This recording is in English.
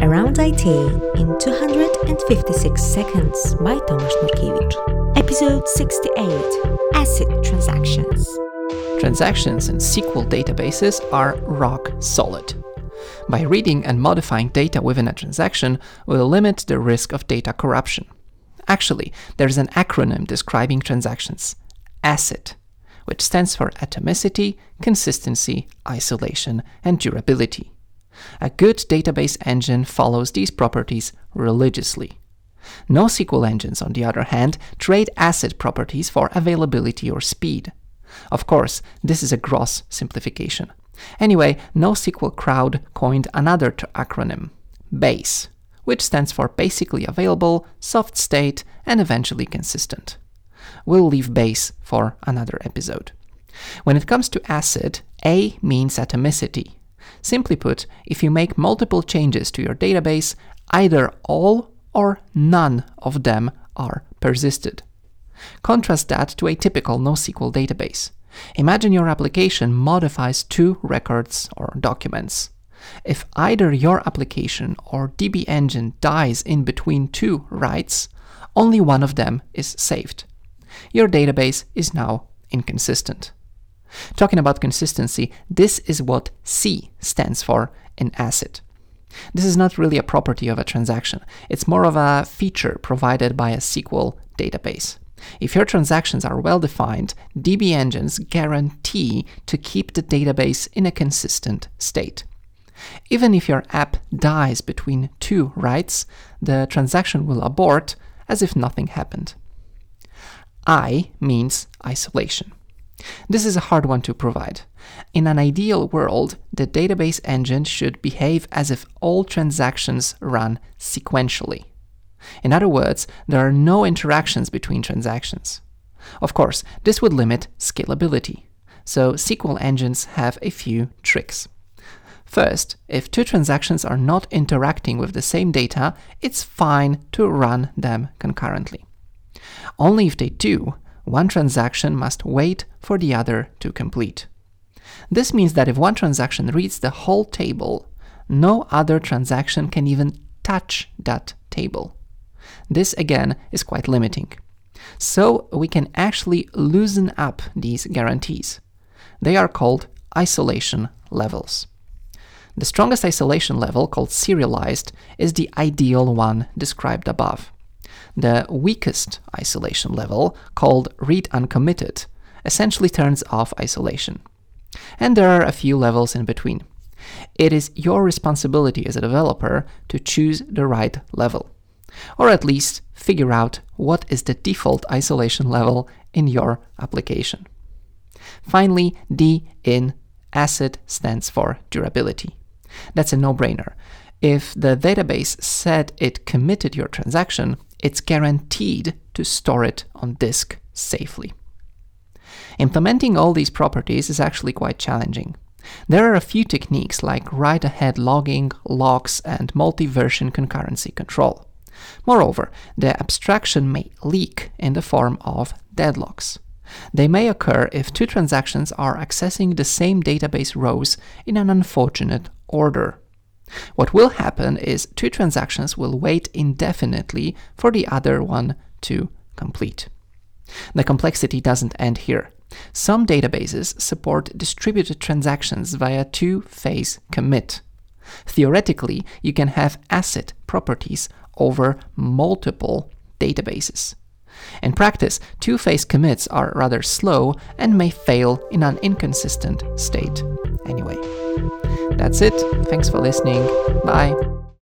Around IT in 256 Seconds by Tomasz Nurkiewicz. Episode 68 ACID Transactions. Transactions in SQL databases are rock solid. By reading and modifying data within a transaction, we'll limit the risk of data corruption. Actually, there's an acronym describing transactions ACID, which stands for atomicity, consistency, isolation, and durability. A good database engine follows these properties religiously. NoSQL engines, on the other hand, trade ACID properties for availability or speed. Of course, this is a gross simplification. Anyway, NoSQL Crowd coined another acronym, BASE, which stands for basically available, soft state, and eventually consistent. We'll leave BASE for another episode. When it comes to ACID, A means atomicity, Simply put, if you make multiple changes to your database, either all or none of them are persisted. Contrast that to a typical NoSQL database. Imagine your application modifies two records or documents. If either your application or DB engine dies in between two writes, only one of them is saved. Your database is now inconsistent. Talking about consistency, this is what C stands for in ACID. This is not really a property of a transaction, it's more of a feature provided by a SQL database. If your transactions are well defined, DB engines guarantee to keep the database in a consistent state. Even if your app dies between two writes, the transaction will abort as if nothing happened. I means isolation. This is a hard one to provide. In an ideal world, the database engine should behave as if all transactions run sequentially. In other words, there are no interactions between transactions. Of course, this would limit scalability. So SQL engines have a few tricks. First, if two transactions are not interacting with the same data, it's fine to run them concurrently. Only if they do, one transaction must wait for the other to complete. This means that if one transaction reads the whole table, no other transaction can even touch that table. This again is quite limiting. So we can actually loosen up these guarantees. They are called isolation levels. The strongest isolation level, called serialized, is the ideal one described above. The weakest isolation level, called read uncommitted, essentially turns off isolation. And there are a few levels in between. It is your responsibility as a developer to choose the right level, or at least figure out what is the default isolation level in your application. Finally, D in ACID stands for durability. That's a no brainer. If the database said it committed your transaction, it's guaranteed to store it on disk safely. Implementing all these properties is actually quite challenging. There are a few techniques like write ahead logging, locks, and multi version concurrency control. Moreover, the abstraction may leak in the form of deadlocks. They may occur if two transactions are accessing the same database rows in an unfortunate order. What will happen is two transactions will wait indefinitely for the other one to complete. The complexity doesn't end here. Some databases support distributed transactions via two phase commit. Theoretically, you can have ACID properties over multiple databases. In practice, two phase commits are rather slow and may fail in an inconsistent state. Anyway, that's it. Thanks for listening. Bye.